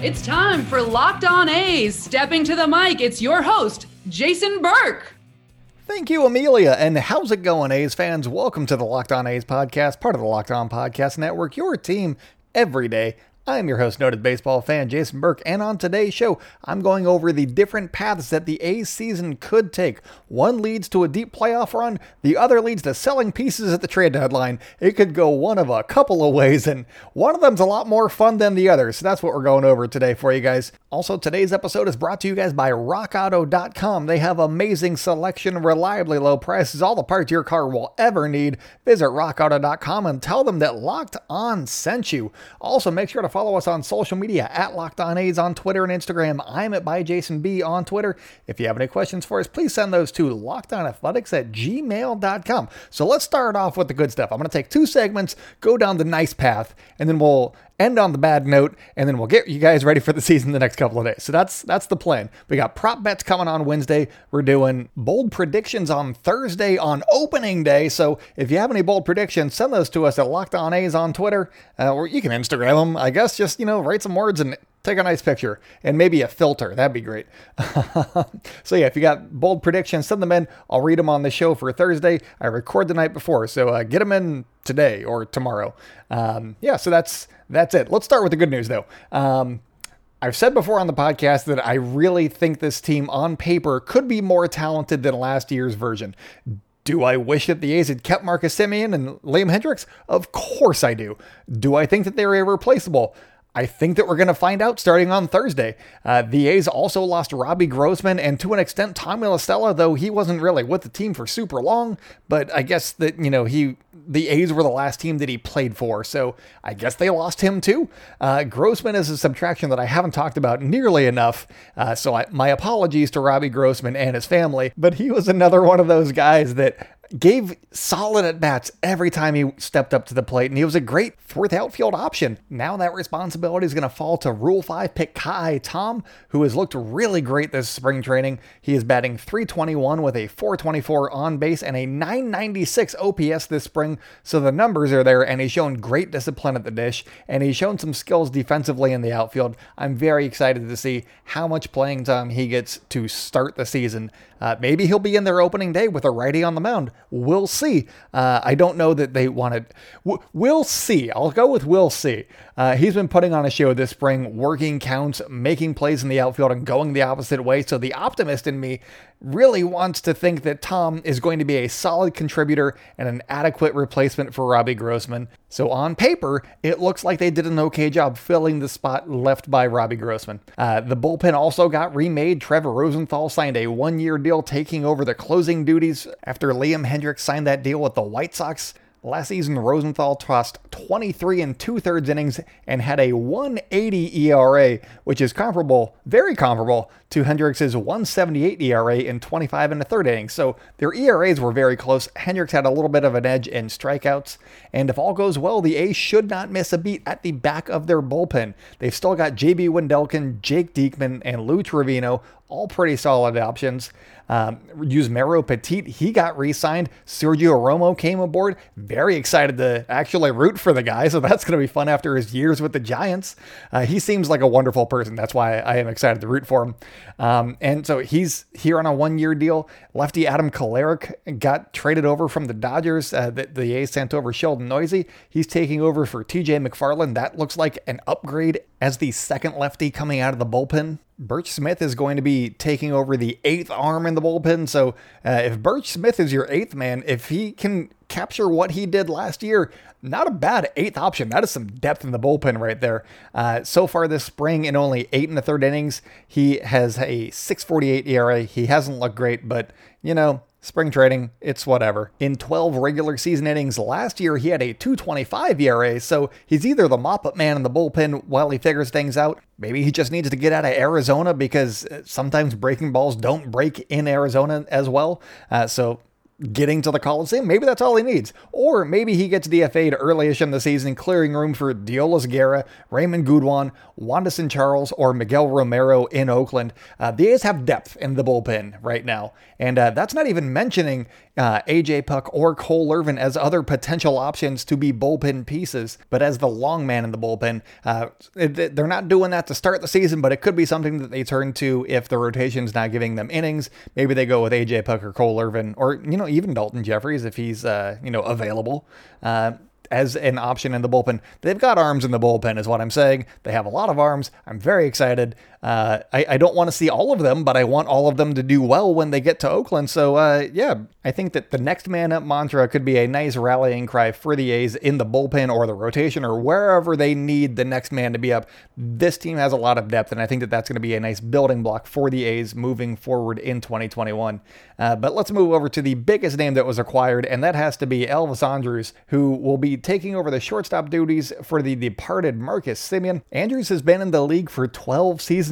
It's time for Locked On A's. Stepping to the mic, it's your host, Jason Burke. Thank you, Amelia. And how's it going, A's fans? Welcome to the Locked On A's podcast, part of the Locked On Podcast Network, your team every day. I'm your host, noted baseball fan Jason Burke, and on today's show, I'm going over the different paths that the A's season could take. One leads to a deep playoff run, the other leads to selling pieces at the trade deadline. It could go one of a couple of ways, and one of them's a lot more fun than the other, so that's what we're going over today for you guys. Also, today's episode is brought to you guys by RockAuto.com. They have amazing selection, reliably low prices, all the parts your car will ever need. Visit RockAuto.com and tell them that Locked On sent you. Also, make sure to us on social media at Locked On A's on Twitter and Instagram. I'm at by Jason B on Twitter. If you have any questions for us, please send those to lockedonathletics at gmail.com. So let's start off with the good stuff. I'm going to take two segments, go down the nice path, and then we'll end on the bad note, and then we'll get you guys ready for the season the next couple of days. So that's that's the plan. We got prop bets coming on Wednesday. We're doing bold predictions on Thursday on opening day. So if you have any bold predictions, send those to us at Locked On A's on Twitter, uh, or you can Instagram them. I guess just you know write some words and take a nice picture and maybe a filter. That'd be great. so yeah, if you got bold predictions, send them in. I'll read them on the show for Thursday. I record the night before, so uh, get them in today or tomorrow. Um, yeah, so that's that's it. Let's start with the good news though. Um, I've said before on the podcast that I really think this team on paper could be more talented than last year's version. Do I wish that the A's had kept Marcus Semien and Liam Hendriks? Of course I do. Do I think that they're irreplaceable? I think that we're going to find out starting on Thursday. Uh, the A's also lost Robbie Grossman and to an extent Tommy La Stella, though he wasn't really with the team for super long. But I guess that, you know, he the A's were the last team that he played for, so I guess they lost him too. Uh, Grossman is a subtraction that I haven't talked about nearly enough, uh, so I, my apologies to Robbie Grossman and his family, but he was another one of those guys that gave solid at bats every time he stepped up to the plate, and he was a great fourth outfield option. Now that responsibility is going to fall to Rule 5 pick Ka'ai Tom, who has looked really great this spring training. He is batting 321 with a 424 on base and a 996 OPS this spring, so the numbers are there, and he's shown great discipline at the dish, and he's shown some skills defensively in the outfield. I'm very excited to see how much playing time he gets to start the season. Uh, maybe he'll be in there opening day with a righty on the mound. We'll see. Uh, I don't know that they wanted. We'll see. I'll go with we'll see. Uh, he's been putting on a show this spring, working counts, making plays in the outfield, and going the opposite way. So the optimist in me really wants to think that Tom is going to be a solid contributor and an adequate replacement for Robbie Grossman. So on paper, it looks like they did an okay job filling the spot left by Robbie Grossman. Uh, the bullpen also got remade. Trevor Rosenthal signed a one-year deal taking over the closing duties after Liam Hendriks signed that deal with the White Sox. Last season, Rosenthal tossed 23 and two thirds innings and had a 180 ERA, which is comparable, very comparable, to Hendriks' 178 ERA in 25 and a third innings. So their ERAs were very close. Hendriks had a little bit of an edge in strikeouts. And if all goes well, the A's should not miss a beat at the back of their bullpen. They've still got JB Wendelken, Jake Diekman, and Lou Trivino, all pretty solid options. Um, Yusmeiro Petit, he got re signed. Sergio Romo came aboard. Very excited to actually root for the guy. So that's going to be fun after his years with the Giants. Uh, he seems like a wonderful person. That's why I am excited to root for him. Um, and so he's here on a one year deal. Lefty Adam Kolarek got traded over from the Dodgers. Uh, the, the A's sent over Sheldon Neuse. He's taking over for TJ McFarland. That looks like an upgrade as the second lefty coming out of the bullpen. Burch Smith is going to be taking over the eighth arm in the bullpen. So uh, if Burch Smith is your eighth man, if he can capture what he did last year, not a bad eighth option. That is some depth in the bullpen right there. Uh, so far this spring, in only eight and a third innings, he has a 6.48 ERA. He hasn't looked great, but you know spring training, it's whatever. In 12 regular season innings last year, he had a 225 ERA, so he's either the mop up man in the bullpen while he figures things out. Maybe he just needs to get out of Arizona because sometimes breaking balls don't break in Arizona as well. Uh, so getting to the Coliseum. Maybe that's all he needs. Or maybe he gets DFA'd earlyish in the season, clearing room for Deolis Guerra, Reymin Guduan, Wandisson Charles, or Miguel Romero in Oakland. Uh, the A's have depth in the bullpen right now. And uh, that's not even mentioning uh, AJ Puk or Cole Irvin as other potential options to be bullpen pieces, but as the long man in the bullpen. Uh, they're not doing that to start the season, but it could be something that they turn to if the rotation's not giving them innings. Maybe they go with AJ Puk or Cole Irvin, or you know even Daulton Jefferies, if he's uh, you know available. Uh, as an option in the bullpen. They've got arms in the bullpen, is what I'm saying. They have a lot of arms. I'm very excited. Uh, I, I, don't want to see all of them, but I want all of them to do well when they get to Oakland. So, uh, yeah, I think that the next man up mantra could be a nice rallying cry for the A's in the bullpen or the rotation or wherever they need the next man to be up. This team has a lot of depth, and I think that that's going to be a nice building block for the A's moving forward in 2021. Uh, but let's move over to the biggest name that was acquired, and that has to be Elvis Andrus, who will be taking over the shortstop duties for the departed Marcus Semien. Andrus has been in the league for 12 seasons,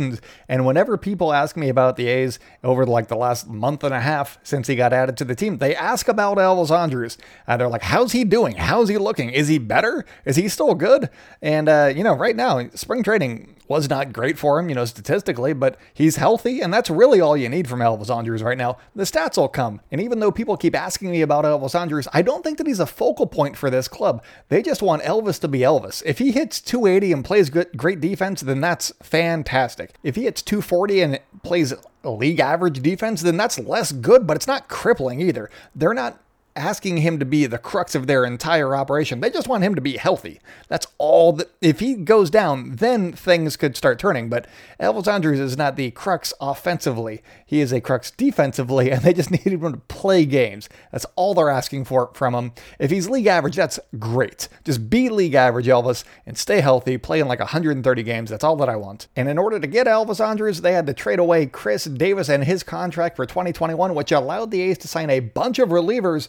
and whenever people ask me about the A's over like the last month and a half since he got added to the team, they ask about Elvis Andrus. Uh, they're like, how's he doing? How's he looking? Is he better? Is he still good? And, uh, you know, right now, spring training was not great for him, you know, statistically, but he's healthy, and that's really all you need from Elvis Andrus right now. The stats will come. And even though people keep asking me about Elvis Andrus, I don't think that he's a focal point for this club. They just want Elvis to be Elvis. If he hits 280 and plays good, great defense, then that's fantastic. If he hits 240 and plays league average defense, then that's less good, but it's not crippling either. They're not asking him to be the crux of their entire operation. They just want him to be healthy. That's all that if he goes down, then things could start turning. But Elvis Andrus is not the crux offensively. He is a crux defensively, and they just need him to play games. That's all they're asking for from him. If he's league average, that's great. Just be league average, Elvis, and stay healthy, play in like 130 games. That's all that I want. And in order to get Elvis Andrus, they had to trade away Khris Davis and his contract for 2021, which allowed the A's to sign a bunch of relievers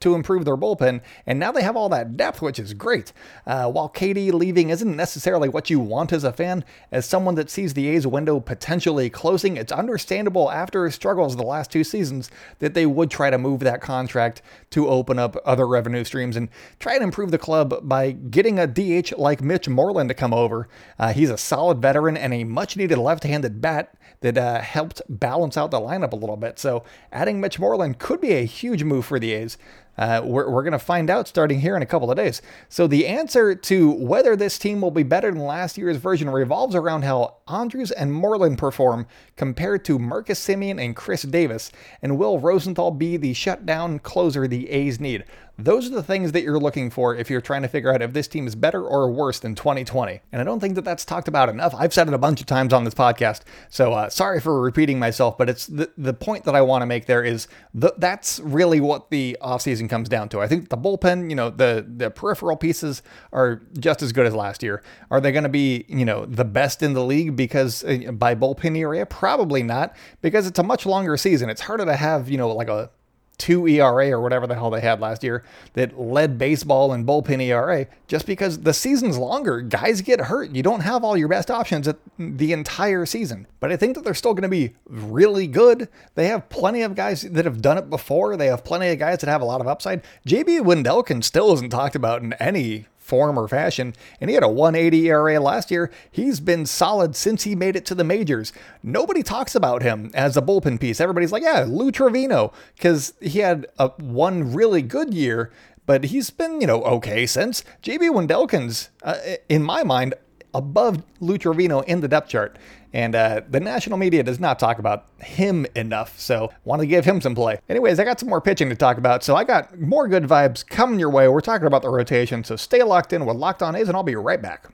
to improve their bullpen, and now they have all that depth, which is great. Uh, while KD leaving isn't necessarily what you want as a fan, as someone that sees the A's window potentially closing, it's understandable after his struggles the last two seasons that they would try to move that contract to open up other revenue streams and try and improve the club by getting a DH like Mitch Moreland to come over. Uh, he's a solid veteran and a much needed left handed bat that uh, helped balance out the lineup a little bit. So adding Mitch Moreland could be a huge move for the A's. Uh, we're we're going to find out starting here in a couple of days. So, the answer to whether this team will be better than last year's version revolves around how Andrus and Moreland perform compared to Marcus Semien and Khris Davis, and will Rosenthal be the shutdown closer the A's need? Those are the things that you're looking for if you're trying to figure out if this team is better or worse than 2020. And I don't think that that's talked about enough. I've said it a bunch of times on this podcast, so uh, sorry for repeating myself, but it's the, the point that I want to make there is th- that's really what the offseason comes down to. I think the bullpen, you know, the, the peripheral pieces are just as good as last year. Are they going to be, you know, the best in the league because uh, by bullpen area? Probably not, because it's a much longer season. It's harder to have, you know, like a two ERA or whatever the hell they had last year that led baseball and bullpen ERA just because the season's longer. Guys get hurt. You don't have all your best options at the entire season. But I think that they're still going to be really good. They have plenty of guys that have done it before. They have plenty of guys that have a lot of upside. JB Wendelken still isn't talked about in any form or fashion, and he had a 180 ERA last year. He's been solid since he made it to the majors. Nobody talks about him as a bullpen piece. Everybody's like, yeah, Lou Trivino, because he had a one really good year, but he's been, you know, okay since. JB Wendelken's, uh, in my mind, above Lou Trivino in the depth chart. And uh, the national media does not talk about him enough, so want to give him some play. Anyways, I got some more pitching to talk about, so I got more good vibes coming your way. We're talking about the rotation, so stay locked in with Locked On A's, and I'll be right back.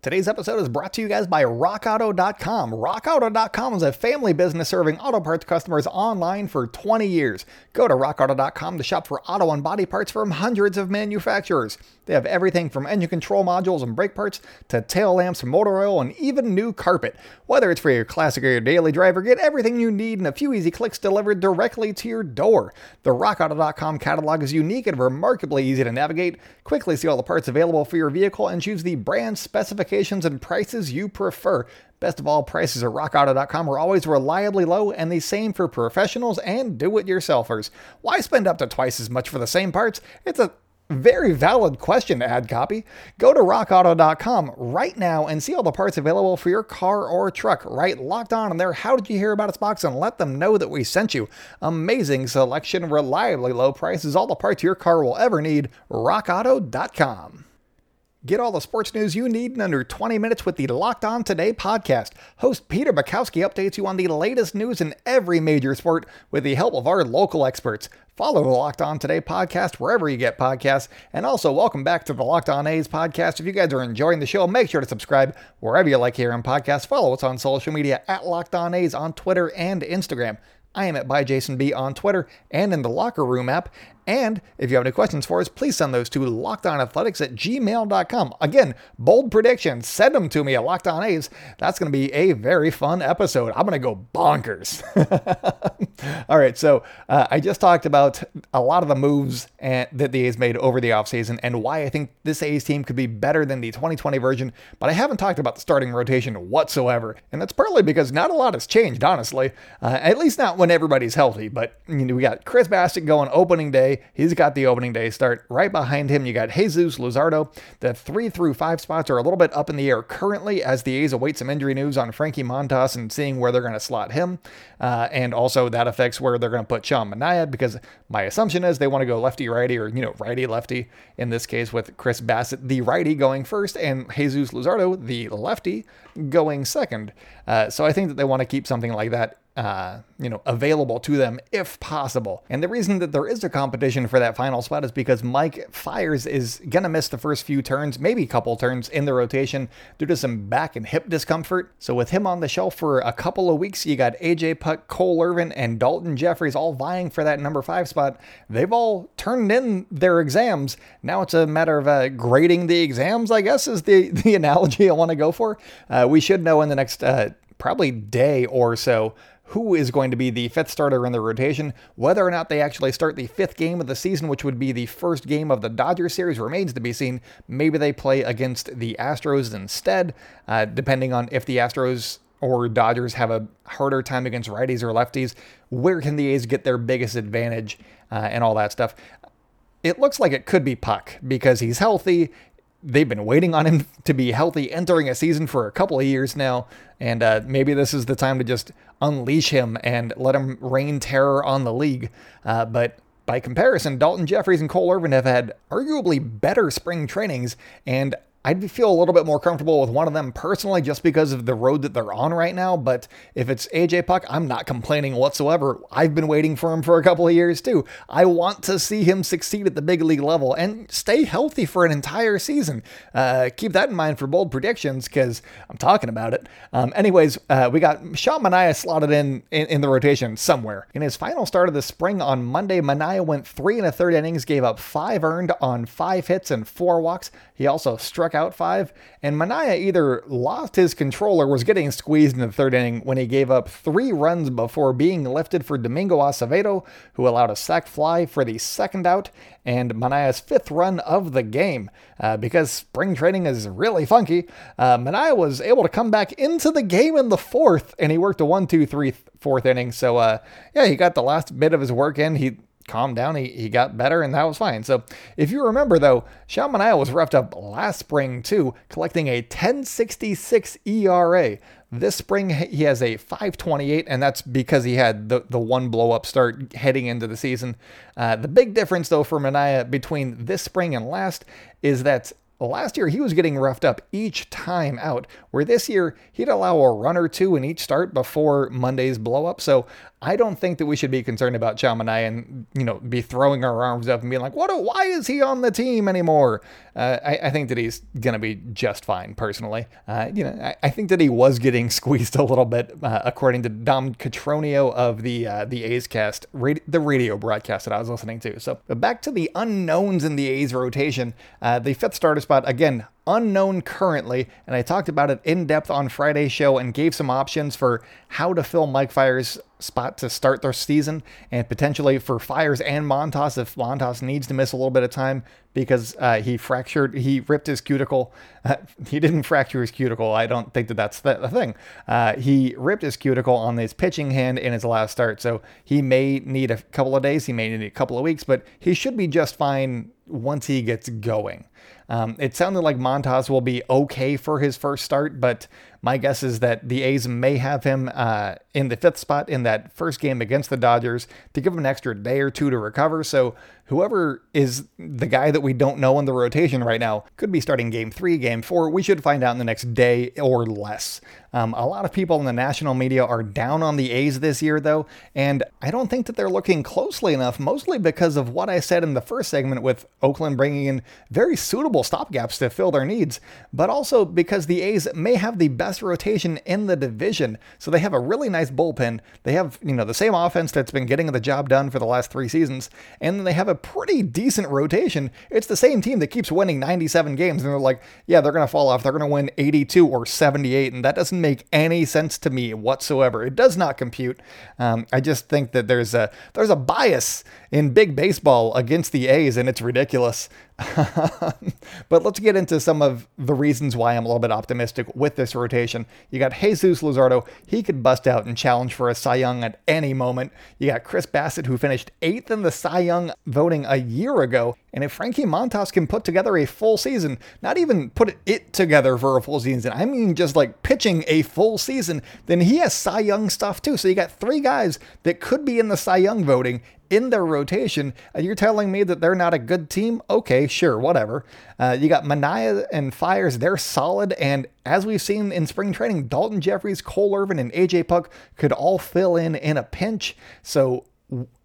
Today's episode is brought to you guys by RockAuto.com. RockAuto.com is a family business serving auto parts customers online for 20 years. Go to RockAuto.com to shop for auto and body parts from hundreds of manufacturers. They have everything from engine control modules and brake parts to tail lamps, motor oil, and even new carpet. Whether it's for your classic or your daily driver, get everything you need in a few easy clicks delivered directly to your door. The RockAuto.com catalog is unique and remarkably easy to navigate. Quickly see all the parts available for your vehicle and choose the brand specification specifications and prices you prefer. Best of all, prices at rockauto.com are always reliably low and the same for professionals and do it yourselfers. Why spend up to twice as much for the same parts? It's a very valid question ad copy. Go to rockauto.com right now and see all the parts available for your car or truck. Right locked on in there. How did you hear about us box and let them know that we sent you? Amazing selection, reliably low prices, all the parts your car will ever need. rockauto.com. Get all the sports news you need in under 20 minutes with the Locked On Today podcast. Host Peter Bukowski updates you on the latest news in every major sport with the help of our local experts. Follow the Locked On Today podcast wherever you get podcasts. And also, welcome back to the Locked On A's podcast. If you guys are enjoying the show, make sure to subscribe wherever you like hearing podcasts. Follow us on social media at Locked On A's on Twitter and Instagram. I am at by Jason B on Twitter and in the Locker Room app. And if you have any questions for us, please send those to lockedonathletics at gmail.com. Again, bold predictions, send them to me at Locked On A's. That's going to be a very fun episode. I'm going to go bonkers. All right, so uh, I just talked about a lot of the moves and, that the A's made over the offseason and why I think this A's team could be better than the 2020 version, but I haven't talked about the starting rotation whatsoever. And that's partly because not a lot has changed, honestly, uh, at least not when everybody's healthy. But you know, we got Chris Bassitt going opening day. He's got the opening day start. Right behind him, you got Jesus Luzardo. The three through five spots are a little bit up in the air currently as the A's await some injury news on Frankie Montas and seeing where they're going to slot him. Uh, and also that affects where they're going to put Sean Manaea because my assumption is they want to go lefty righty or, you know, righty lefty in this case with Chris Bassitt, the righty, going first and Jesus Luzardo, the lefty, going second. Uh, so I think that they want to keep something like that uh, you know, available to them if possible. And the reason that there is a competition for that final spot is because Mike Fiers is going to miss the first few turns, maybe a couple turns in the rotation due to some back and hip discomfort. So with him on the shelf for a couple of weeks, you got AJ Puk, Cole Irvin, and Daulton Jefferies all vying for that number five spot. They've all turned in their exams. Now it's a matter of uh, grading the exams, I guess, is the, the analogy I want to go for. Uh, we should know in the next uh, probably day or so who is going to be the fifth starter in the rotation. Whether or not they actually start the fifth game of the season, which would be the first game of the Dodgers series, remains to be seen. Maybe they play against the Astros instead, uh, depending on if the Astros or Dodgers have a harder time against righties or lefties. Where can the A's get their biggest advantage uh, and all that stuff? It looks like it could be Puk because he's healthy they've been waiting on him to be healthy entering a season for a couple of years now. And uh, maybe this is the time to just unleash him and let him rain terror on the league. Uh, but by comparison, Daulton Jefferies and Cole Irvin have had arguably better spring trainings, and I'd feel a little bit more comfortable with one of them personally just because of the road that they're on right now. But if it's AJ Puk, I'm not complaining whatsoever. I've been waiting for him for a couple of years too. I want to see him succeed at the big league level and stay healthy for an entire season. Uh, keep that in mind for bold predictions because I'm talking about it. Um, anyways, uh, we got Sean Manaea slotted in, in, in the rotation somewhere. In his final start of the spring on Monday, Manaea went three and a third innings, gave up five earned on five hits and four walks. He also struck struck out five, and Manaea either lost his control or was getting squeezed in the third inning when he gave up three runs before being lifted for Domingo Acevedo, who allowed a sac fly for the second out and Manaea's fifth run of the game. Uh, because spring training is really funky, uh, Manaea was able to come back into the game in the fourth, and he worked a one, two, three, fourth inning. So, uh, yeah, he got the last bit of his work in. He calmed down. He, he got better, and that was fine. So if you remember, though, Sean Manaea was roughed up last spring, too, collecting a 1066 ERA. This spring, he has a 528, and that's because he had the, the one blow up start heading into the season. Uh, the big difference, though, for Manaea between this spring and last is that last year he was getting roughed up each time out, where this year he'd allow a run or two in each start before Monday's blow up. So I don't think that we should be concerned about Sean Manaea and you know be throwing our arms up and being like, "What? Why is he on the team anymore?" Uh, I, I, think that he's gonna be just fine. Personally, uh, you know, I, I, think that he was getting squeezed a little bit, uh, according to Dom Catronio of the uh, the A's cast, the radio broadcast that I was listening to. So back to the unknowns in the A's rotation. Uh, the fifth starter spot again unknown currently, and I talked about it in depth on Friday's show and gave some options for how to fill Mike Fiers' spot to start their season and potentially for Fiers and Montas if Montas needs to miss a little bit of time because uh, he fractured, he ripped his cuticle. Uh, he didn't fracture his cuticle. I don't think that that's the, thing. Uh, he ripped his cuticle on his pitching hand in his last start, so he may need a couple of days, he may need a couple of weeks, but he should be just fine once he gets going. Um, it sounded like Montas will be okay for his first start, but my guess is that the A's may have him uh, in the fifth spot in that first game against the Dodgers to give him an extra day or two to recover. So whoever is the guy that we don't know in the rotation right now could be starting game three, game four. We should find out in the next day or less. Um, a lot of people in the national media are down on the A's this year, though, and I don't think that they're looking closely enough, mostly because of what I said in the first segment with Oakland bringing in very suitable stopgaps to fill their needs, but also because the A's may have the best rotation in the division. So they have a really nice bullpen. They have, you know, the same offense that's been getting the job done for the last three seasons, and they have a pretty decent rotation. It's the same team that keeps winning 97 games, and they're like, yeah, they're going to fall off. They're going to win 82 or 78, and that doesn't make any sense to me whatsoever. It does not compute. Um, I just think that there's a there's a bias in big baseball against the A's, and it's ridiculous. but let's get into some of the reasons why I'm a little bit optimistic with this rotation. You got Jesus Luzardo, he could bust out and challenge for a Cy Young at any moment. You got Chris Bassitt, who finished eighth in the Cy Young voting a year ago. And if Frankie Montas can put together a full season, not even put it together for a full season, I mean just like pitching a full season, then he has Cy Young stuff too. So you got three guys that could be in the Cy Young voting in their rotation, and you're telling me that they're not a good team? Okay, sure, whatever. Uh, you got Manaea and Fiers, they're solid, and as we've seen in spring training, Daulton Jefferies, Cole Irvin, and AJ Puk could all fill in in a pinch. So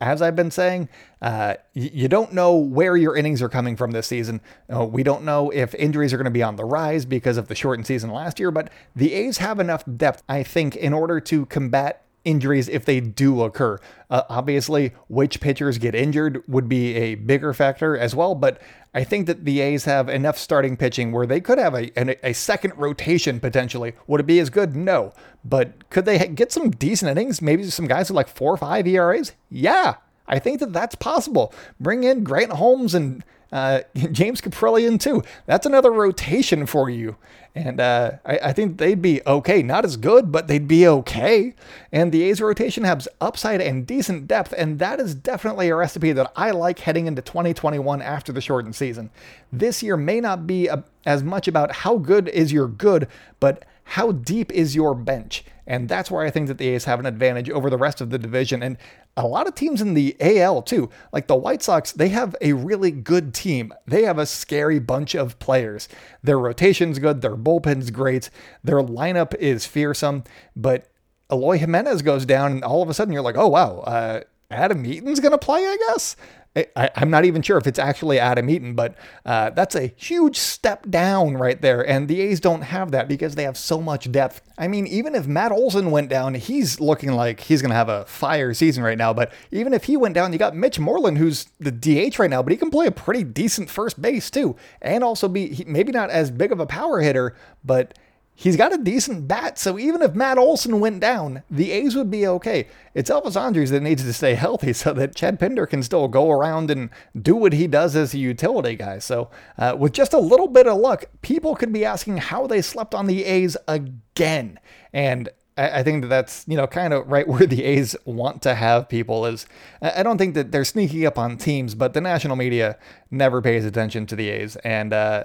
as I've been saying, uh, you don't know where your innings are coming from this season. Uh, we don't know if injuries are going to be on the rise because of the shortened season last year, but the A's have enough depth, I think, in order to combat injuries if they do occur. Uh, obviously, which pitchers get injured would be a bigger factor as well, but I think that the A's have enough starting pitching where they could have a, a, a second rotation potentially. Would it be as good? No. But could they get some decent innings? Maybe some guys with like four or five ERAs? Yeah. I think that that's possible. Bring in Grant Holmes and uh, James Kaprielian too. That's another rotation for you. And uh, I, I, think they'd be okay. Not as good, but they'd be okay. And the A's rotation has upside and decent depth, and that is definitely a recipe that I like heading into 2021 after the shortened season. This year may not be a, as much about how good is your good, but how deep is your bench? And that's where I think that the A's have an advantage over the rest of the division. And a lot of teams in the AL too, like the White Sox, they have a really good team. They have a scary bunch of players. Their rotation's good, their bullpen's great, their lineup is fearsome. But Eloy Jimenez goes down, and all of a sudden you're like, oh wow, uh, Adam Eaton's gonna play, I guess. I, am not even sure if it's actually Adam Eaton, but uh, that's a huge step down right there. And the A's don't have that because they have so much depth. I mean, even if Matt Olson went down, he's looking like he's going to have a fire season right now. But even if he went down, you got Mitch Moreland, who's the DH right now, but he can play a pretty decent first base too. And also be maybe not as big of a power hitter, but He's got a decent bat, so even if Matt Olson went down, the A's would be okay. It's Elvis Andrus that needs to stay healthy so that Chad Pinder can still go around and do what he does as a utility guy. So, uh, with just a little bit of luck, people could be asking how they slept on the A's again. And I think that that's you know kind of right where the A's want to have people is I don't think that they're sneaking up on teams, but the national media never pays attention to the A's, and uh,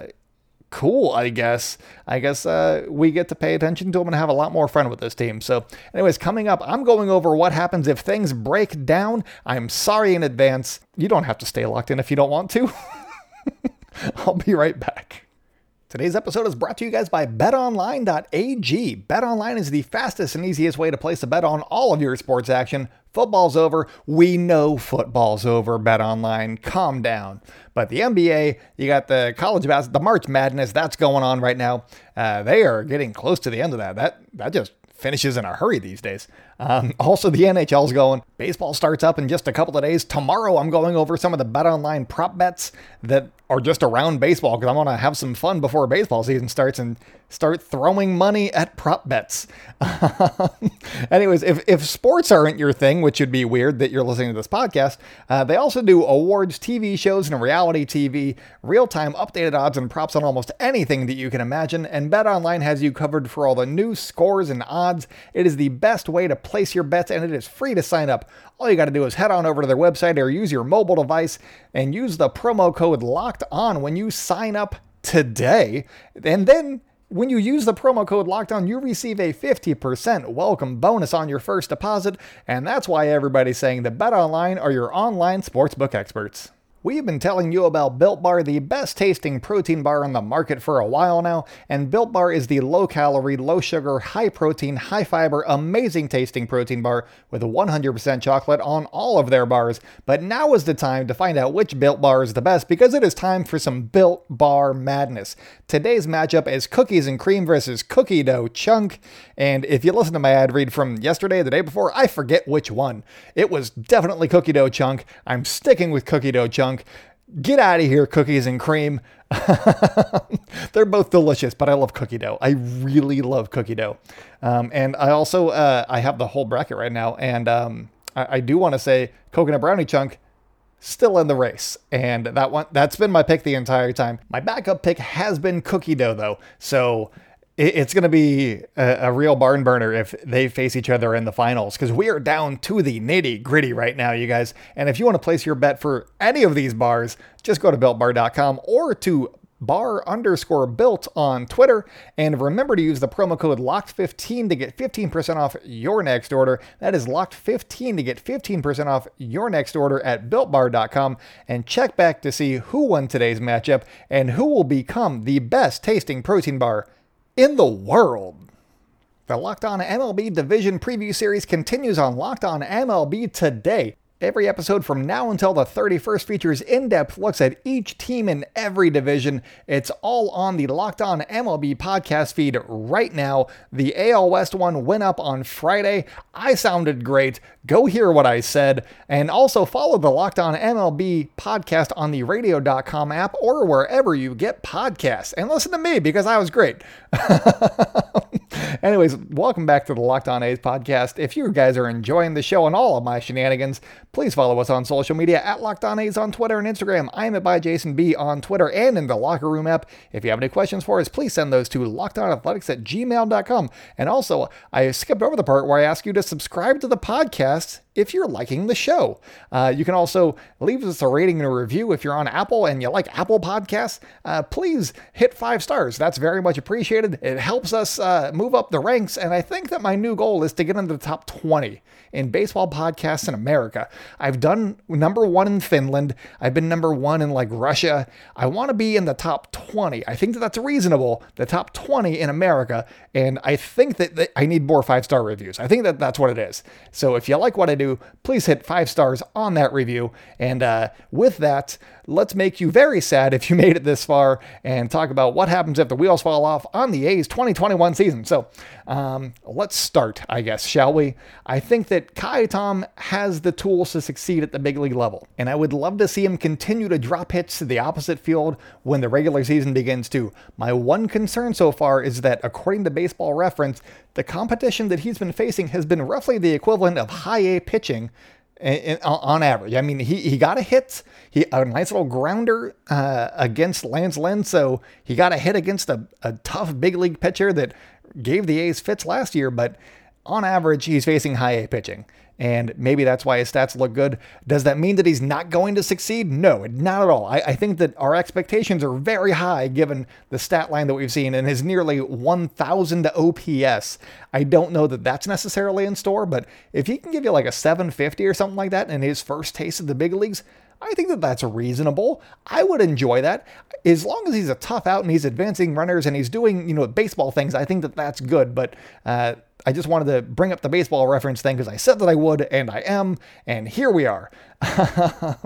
cool, I guess. I guess uh, we get to pay attention to them and have a lot more fun with this team. So, anyways, coming up, I'm going over what happens if things break down. I'm sorry in advance. You don't have to stay locked in if you don't want to. I'll be right back. Today's episode is brought to you guys by betonline.ag. BetOnline is the fastest and easiest way to place a bet on all of your sports action. Football's over. We know football's over. BetOnline, calm down. But the NBA, you got the college basketball, the March Madness, that's going on right now. Uh, they are getting close to the end of that. That that just finishes in a hurry these days. Um, also, the NHL's going. Baseball starts up in just a couple of days. Tomorrow, I'm going over some of the Bet Online prop bets that are just around baseball because I want to have some fun before baseball season starts and start throwing money at prop bets. Anyways, if, if sports aren't your thing, which would be weird that you're listening to this podcast, uh, they also do awards, TV shows, and reality TV, real time updated odds and props on almost anything that you can imagine. And Bet Online has you covered for all the new scores and odds. It is the best way to place your bets, and it is free to sign up. All you got to do is head on over to their website or use your mobile device and use the promo code locked on when you sign up today. And then when you use the promo code locked on, you receive a 50% welcome bonus on your first deposit. And that's why everybody's saying that Bet Online are your online sportsbook experts. We've been telling you about Built Bar, the best tasting protein bar on the market for a while now, and Built Bar is the low calorie, low sugar, high protein, high fiber, amazing tasting protein bar with 100% chocolate on all of their bars. But now is the time to find out which Built Bar is the best because it is time for some Built Bar madness. Today's matchup is cookies and cream versus cookie dough chunk, and if you listen to my ad read from yesterday the day before, I forget which one. It was definitely cookie dough chunk. I'm sticking with cookie dough chunk. Get out of here, cookies and cream. They're both delicious, but I love cookie dough. I really love cookie dough. Um, and I also uh, I have the whole bracket right now, and um, I, I do want to say coconut brownie chunk still in the race. And that one that's been my pick the entire time. My backup pick has been cookie dough though. So it's going to be a, a, real barn burner if they face each other in the finals because we are down to the nitty gritty right now, you guys. And if you want to place your bet for any of these bars, just go to builtbar.com or to bar underscore built on Twitter. And remember to use the promo code LOCKED15 to get 15% off your next order. That is LOCKED15 to get 15% off your next order at builtbar.com. And check back to see who won today's matchup and who will become the best tasting protein bar in the world. The Locked On MLB Division Preview Series continues on Locked On MLB today. Every episode from now until the 31st features in depth looks at each team in every division. It's all on the Locked On MLB podcast feed right now. The AL West one went up on Friday. I sounded great. Go hear what I said. And also follow the Locked On MLB podcast on the radio.com app or wherever you get podcasts. And listen to me because I was great. Anyways, welcome back to the Locked On A's podcast. If you guys are enjoying the show and all of my shenanigans, please follow us on social media at Locked On A's on Twitter and Instagram. I am at by Jason B on Twitter and in the Locker Room app. If you have any questions for us, please send those to lockedonathletics at gmail.com. And also, I skipped over the part where I ask you to subscribe to the podcast if you're liking the show. Uh, you can also leave us a rating and a review if you're on Apple and you like Apple Podcasts. Uh, please hit five stars. That's very much appreciated. It helps us uh, move up the ranks. And I think that my new goal is to get into the top 20 in baseball podcasts in America. I've done number one in Finland. I've been number one in like Russia. I want to be in the top 20. I think that that's reasonable, the top 20 in America. And I think that, that I need more five star reviews. I think that that's what it is. So if you like what I do, please hit five stars on that review. And uh, with that, let's make you very sad if you made it this far and talk about what happens if the wheels fall off on the A's 2021 season. So um, let's start, I guess, shall we? I think that Ka'ai Tom has the tools to succeed at the big league level, and I would love to see him continue to drop hits to the opposite field when the regular season begins too. My one concern so far is that, according to Baseball Reference, the competition that he's been facing has been roughly the equivalent of high A pitching on average. I mean, he, he got a hit, he a nice little grounder uh, against Lance Lynn, so he got a hit against a, a tough big league pitcher that gave the A's fits last year, but on average, he's facing high A pitching and maybe that's why his stats look good. Does that mean that he's not going to succeed? No, not at all. I, I, think that our expectations are very high given the stat line that we've seen and his nearly 1,000 OPS. I don't know that that's necessarily in store, but if he can give you like a 750 or something like that in his first taste of the big leagues, I think that that's reasonable. I would enjoy that. As long as he's a tough out and he's advancing runners and he's doing, you know, baseball things, I think that that's good. But uh, I just wanted to bring up the baseball reference thing because I said that I would, and I am, and here we are.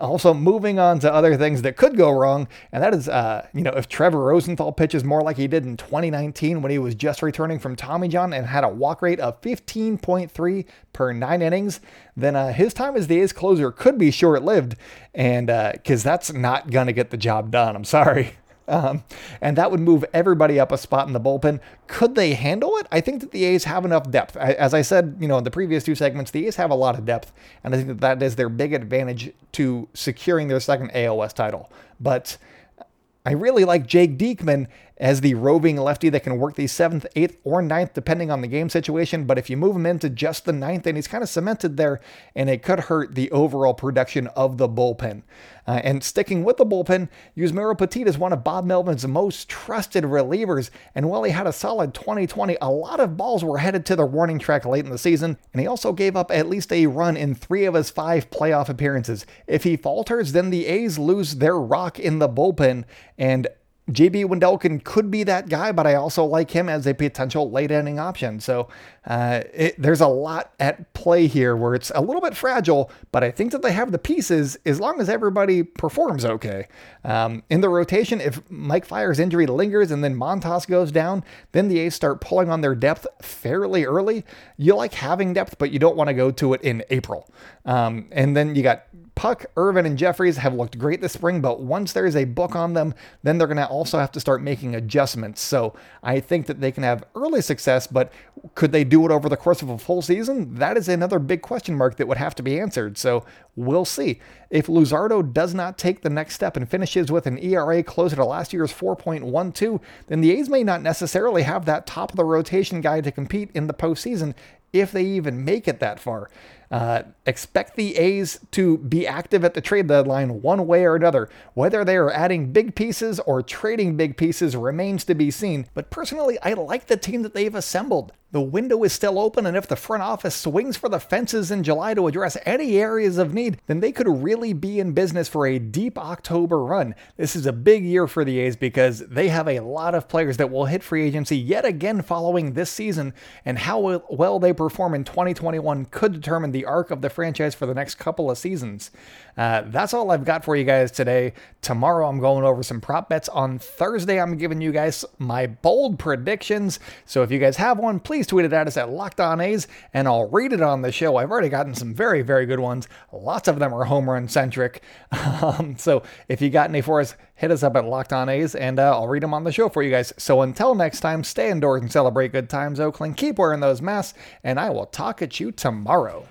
also, moving on to other things that could go wrong, and that is, uh, you know, if Trevor Rosenthal pitches more like he did in 2019 when he was just returning from Tommy John and had a walk rate of 15.3 per nine innings, then uh, his time as the A's closer could be short lived, and because uh, that's not going to get the job done. I'm sorry. Um, and that would move everybody up a spot in the bullpen. Could they handle it? I think that the A's have enough depth. As I said, you know, in the previous two segments, the A's have a lot of depth, and I think that that is their big advantage to securing their second ALS title. But I really like Jake Diekman as the roving lefty that can work the seventh, eighth, or ninth, depending on the game situation. But if you move him into just the ninth, then he's kind of cemented there, and it could hurt the overall production of the bullpen. Uh, and sticking with the bullpen, Yusmeiro Petit is one of Bob Melvin's most trusted relievers. And while he had a solid 2020, a lot of balls were headed to the warning track late in the season. And he also gave up at least a run in three of his five playoff appearances. If he falters, then the A's lose their rock in the bullpen. And JB Wendelken could be that guy, but I also like him as a potential late inning option. So uh, it, there's a lot at play here where it's a little bit fragile, but I think that they have the pieces as long as everybody performs okay. Um, in the rotation, if Mike Fiers' injury lingers and then Montas goes down, then the A's start pulling on their depth fairly early. You like having depth, but you don't want to go to it in April. Um, and then you got Puk, Irvin, and Jefferies have looked great this spring, but once there's a book on them, then they're going to also have to start making adjustments. So I think that they can have early success, but could they do it over the course of a full season? That is another big question mark that would have to be answered. So we'll see. If Luzardo does not take the next step and finishes with an ERA closer to last year's 4.12, then the A's may not necessarily have that top of the rotation guy to compete in the postseason if they even make it that far. Uh, expect the A's to be active at the trade deadline one way or another. Whether they are adding big pieces or trading big pieces remains to be seen. But personally, I like the team that they've assembled. The window is still open, and if the front office swings for the fences in July to address any areas of need, then they could really be in business for a deep October run. This is a big year for the A's because they have a lot of players that will hit free agency yet again following this season, and how well they perform in 2021 could determine the arc of the franchise for the next couple of seasons. Uh, that's all I've got for you guys today. Tomorrow, I'm going over some prop bets. On Thursday, I'm giving you guys my bold predictions. So if you guys have one, please tweet it at us at Locked On A's, and I'll read it on the show. I've already gotten some very, very good ones. Lots of them are home run centric. Um, so if you got any for us, hit us up at Locked On A's, and uh, I'll read them on the show for you guys. So until next time, stay indoors and celebrate good times, Oakland. Keep wearing those masks, and I will talk at you tomorrow.